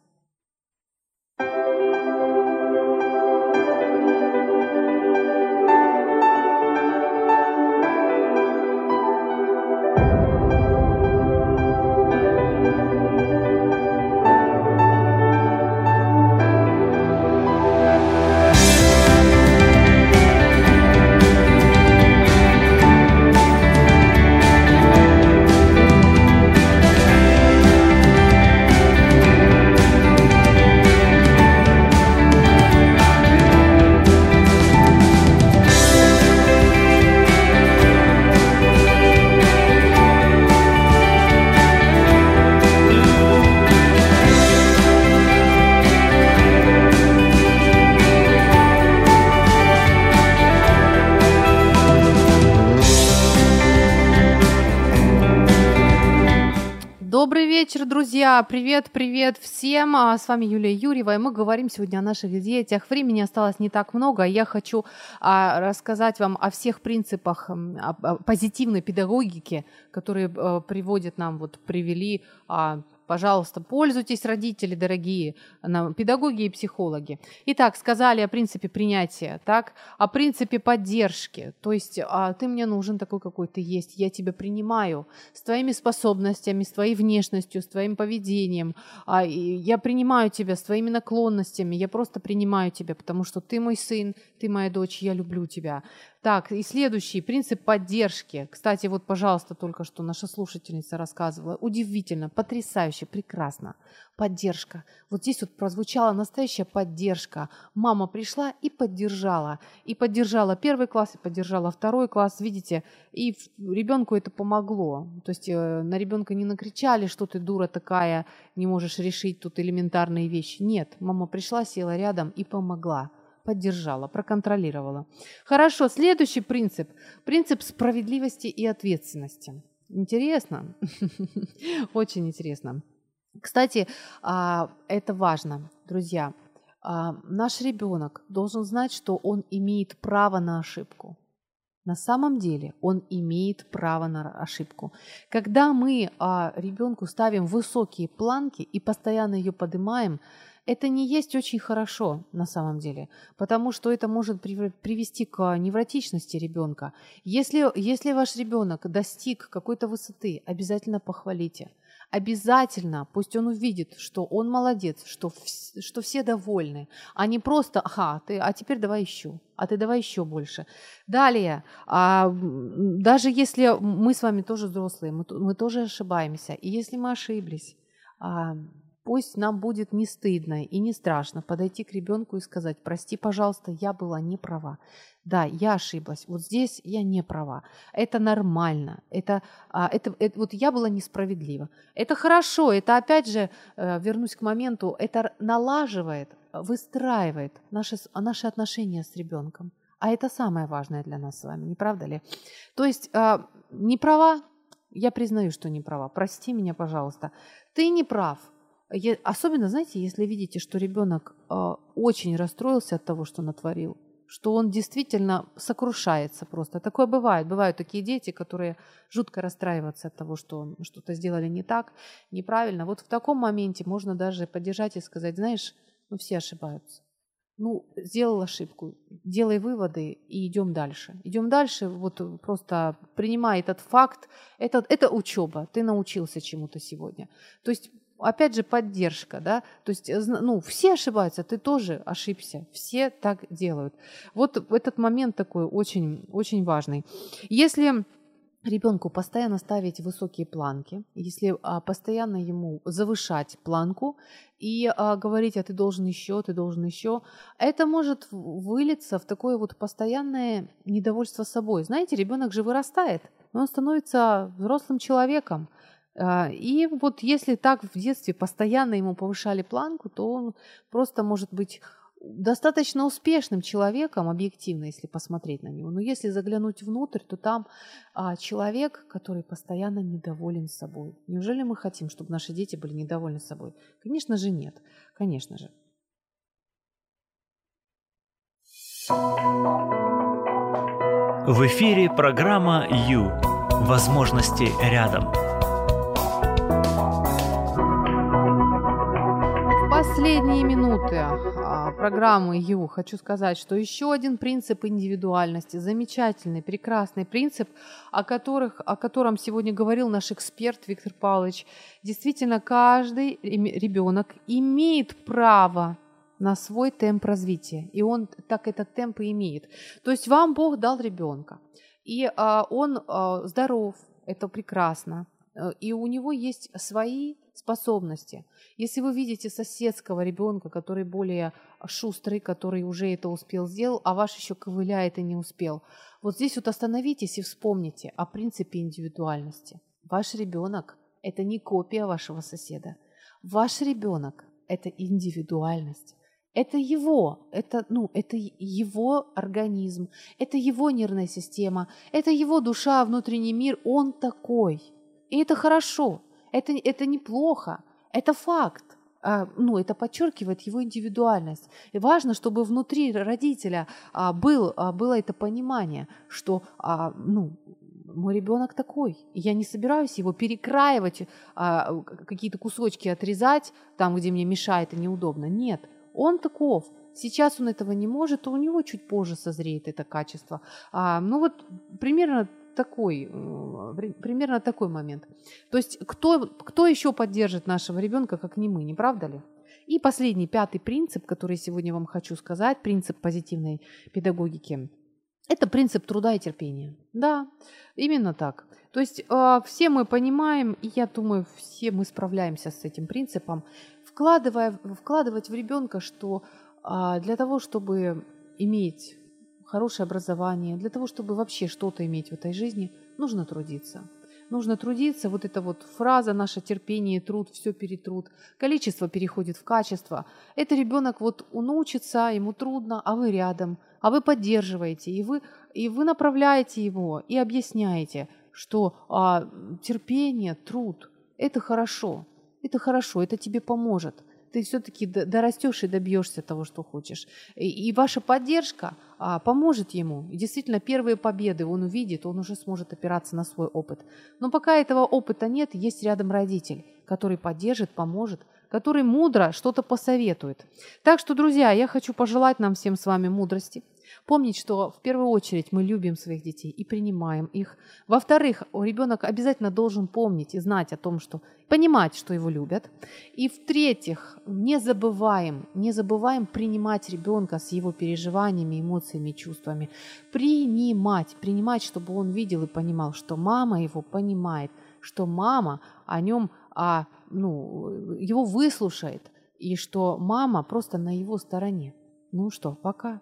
B: Друзья! Привет, привет всем! А, С вами Юлия Юрьева, и мы говорим сегодня о наших детях. Времени осталось не так много. Я хочу а, рассказать вам о всех принципах позитивной педагогики, которые а, приводят нам, вот привели а, Пожалуйста, пользуйтесь, родители дорогие, педагоги и психологи. Итак, сказали о принципе принятия, так, о принципе поддержки. То есть а, ты мне нужен такой, какой ты есть, я тебя принимаю с твоими способностями, с твоей внешностью, с твоим поведением. А, я принимаю тебя с твоими наклонностями, я просто принимаю тебя, потому что ты мой сын, ты моя дочь, я люблю тебя. Так, и следующий принцип поддержки. Кстати, вот, пожалуйста, только что наша слушательница рассказывала. Удивительно, потрясающе, прекрасно. Поддержка. Вот здесь вот прозвучала настоящая поддержка. Мама пришла и поддержала. И поддержала первый класс, и поддержала второй класс. Видите, и ребенку это помогло. То есть э, на ребенка не накричали, что ты дура такая, не можешь решить тут элементарные вещи. Нет, мама пришла, села рядом и помогла поддержала, проконтролировала. Хорошо, следующий принцип. Принцип справедливости и ответственности. Интересно? Очень интересно. Кстати, а, это важно, друзья. А, Наш ребенок должен знать, что он имеет право на ошибку. На самом деле он имеет право на ошибку. Когда мы а, ребенку ставим высокие планки и постоянно ее поднимаем, это не есть очень хорошо на самом деле, потому что это может прив- привести к невротичности ребенка. Если, если ваш ребенок достиг какой-то высоты, обязательно похвалите. Обязательно, пусть он увидит, что он молодец, что, вс- что все довольны, а не просто, ага, ты, а теперь давай еще, а ты давай еще больше. Далее, а, даже если мы с вами тоже взрослые, мы, мы тоже ошибаемся, и если мы ошиблись, а, пусть нам будет не стыдно и не страшно подойти к ребенку и сказать, прости, пожалуйста, я была не права. Да, я ошиблась. Вот здесь я не права. Это нормально. Это, а, это, это- вот я была несправедлива. Это хорошо. Это опять же, э, вернусь к моменту, это налаживает, выстраивает наши, наши отношения с ребенком. А это самое важное для нас с вами, не правда ли? То есть а, не права, я признаю, что не права. Прости меня, пожалуйста. Ты не прав. Особенно, знаете, если видите, что ребенок а, очень расстроился от того, что натворил, что он действительно сокрушается просто. Такое бывает. Бывают такие дети, которые жутко расстраиваются от того, что что-то сделали не так, неправильно. Вот в таком моменте можно даже поддержать и сказать, знаешь, ну все ошибаются. Ну, сделал ошибку, делай выводы и идем дальше. Идем дальше, вот просто принимай этот факт. Это, это учеба, ты научился чему-то сегодня. То есть опять же, поддержка, да, то есть, э, ну, все ошибаются, ты тоже ошибся, все так делают. Вот этот момент такой очень, очень важный. Если ребенку постоянно ставить высокие планки, если а, постоянно ему завышать планку и а, говорить, а ты должен еще, ты должен еще, это может вылиться в такое вот постоянное недовольство собой. Знаете, ребенок же вырастает, он становится взрослым человеком. А, И вот если так в детстве постоянно ему повышали планку, то он просто может быть достаточно успешным человеком, объективно, если посмотреть на него. Но если заглянуть внутрь, то там а, человек, который постоянно недоволен собой. Неужели мы хотим, чтобы наши дети были недовольны собой? Конечно же нет. Конечно же.
A: В эфире программа «Ю». Возможности рядом.
B: Последние минуты а, программы Ю хочу сказать, что еще один принцип индивидуальности, замечательный, прекрасный принцип, о, которых, о котором сегодня говорил наш эксперт Виктор Павлович. Действительно, каждый ребенок имеет право на свой темп развития, и он так этот темп и имеет. То есть вам Бог дал ребенка, и а, он а, здоров, это прекрасно, и у него есть свои способности. Если вы видите соседского ребенка, который более шустрый, который уже это успел сделал, а ваш еще ковыляет и не успел, вот здесь вот остановитесь и вспомните о принципе индивидуальности. Ваш ребенок – это не копия вашего соседа. Ваш ребенок – это индивидуальность. Это его, это, ну, это его организм, это его нервная система, это его душа, внутренний мир, он такой. И это хорошо. Это, это неплохо, это факт. А, ну, это подчеркивает его индивидуальность. И важно, чтобы внутри родителя а, был, а, было это понимание, что ну, мой ребенок такой. Я не собираюсь его перекраивать, какие-то кусочки отрезать там, где мне мешает и неудобно. Нет, он таков. Сейчас он этого не может, то у него чуть позже созреет это качество. ну вот примерно такой, э, примерно такой момент. То есть кто, кто еще поддержит нашего ребенка, как не мы, не правда ли? И последний, пятый принцип, который сегодня вам хочу сказать, принцип позитивной педагогики, это принцип труда и терпения. Да, именно так. То есть э, все мы понимаем, и я думаю, все мы справляемся с этим принципом, вкладывая, вкладывать в ребенка, что э, для того, чтобы иметь хорошее образование, для того, чтобы вообще что-то иметь в этой жизни, нужно трудиться. Нужно трудиться, вот эта вот фраза «наше терпение, труд, все перетрут», количество переходит в качество. Это ребенок вот он учится, ему трудно, а вы рядом, а вы поддерживаете, и вы, и вы направляете его, и объясняете, что а, терпение, труд – это хорошо, это хорошо, это тебе поможет – ты все-таки дорастешь и добьешься того, что хочешь. И, ваша поддержка а, поможет ему. И действительно, первые победы он увидит, он уже сможет опираться на свой опыт. Но пока этого опыта нет, есть рядом родитель, который поддержит, поможет, который мудро что-то посоветует. Так что, друзья, я хочу пожелать нам всем с вами мудрости, Помнить, что в первую очередь мы любим своих детей и принимаем их. Во-вторых, ребенок обязательно должен помнить и знать о том, что понимать, что его любят. И в-третьих, не забываем, не забываем принимать ребенка с его переживаниями, эмоциями, чувствами. Принимать, принимать, чтобы он видел и понимал, что мама его понимает, что мама о нем, а, ну, его выслушает, и что мама просто на его стороне. Ну что, пока.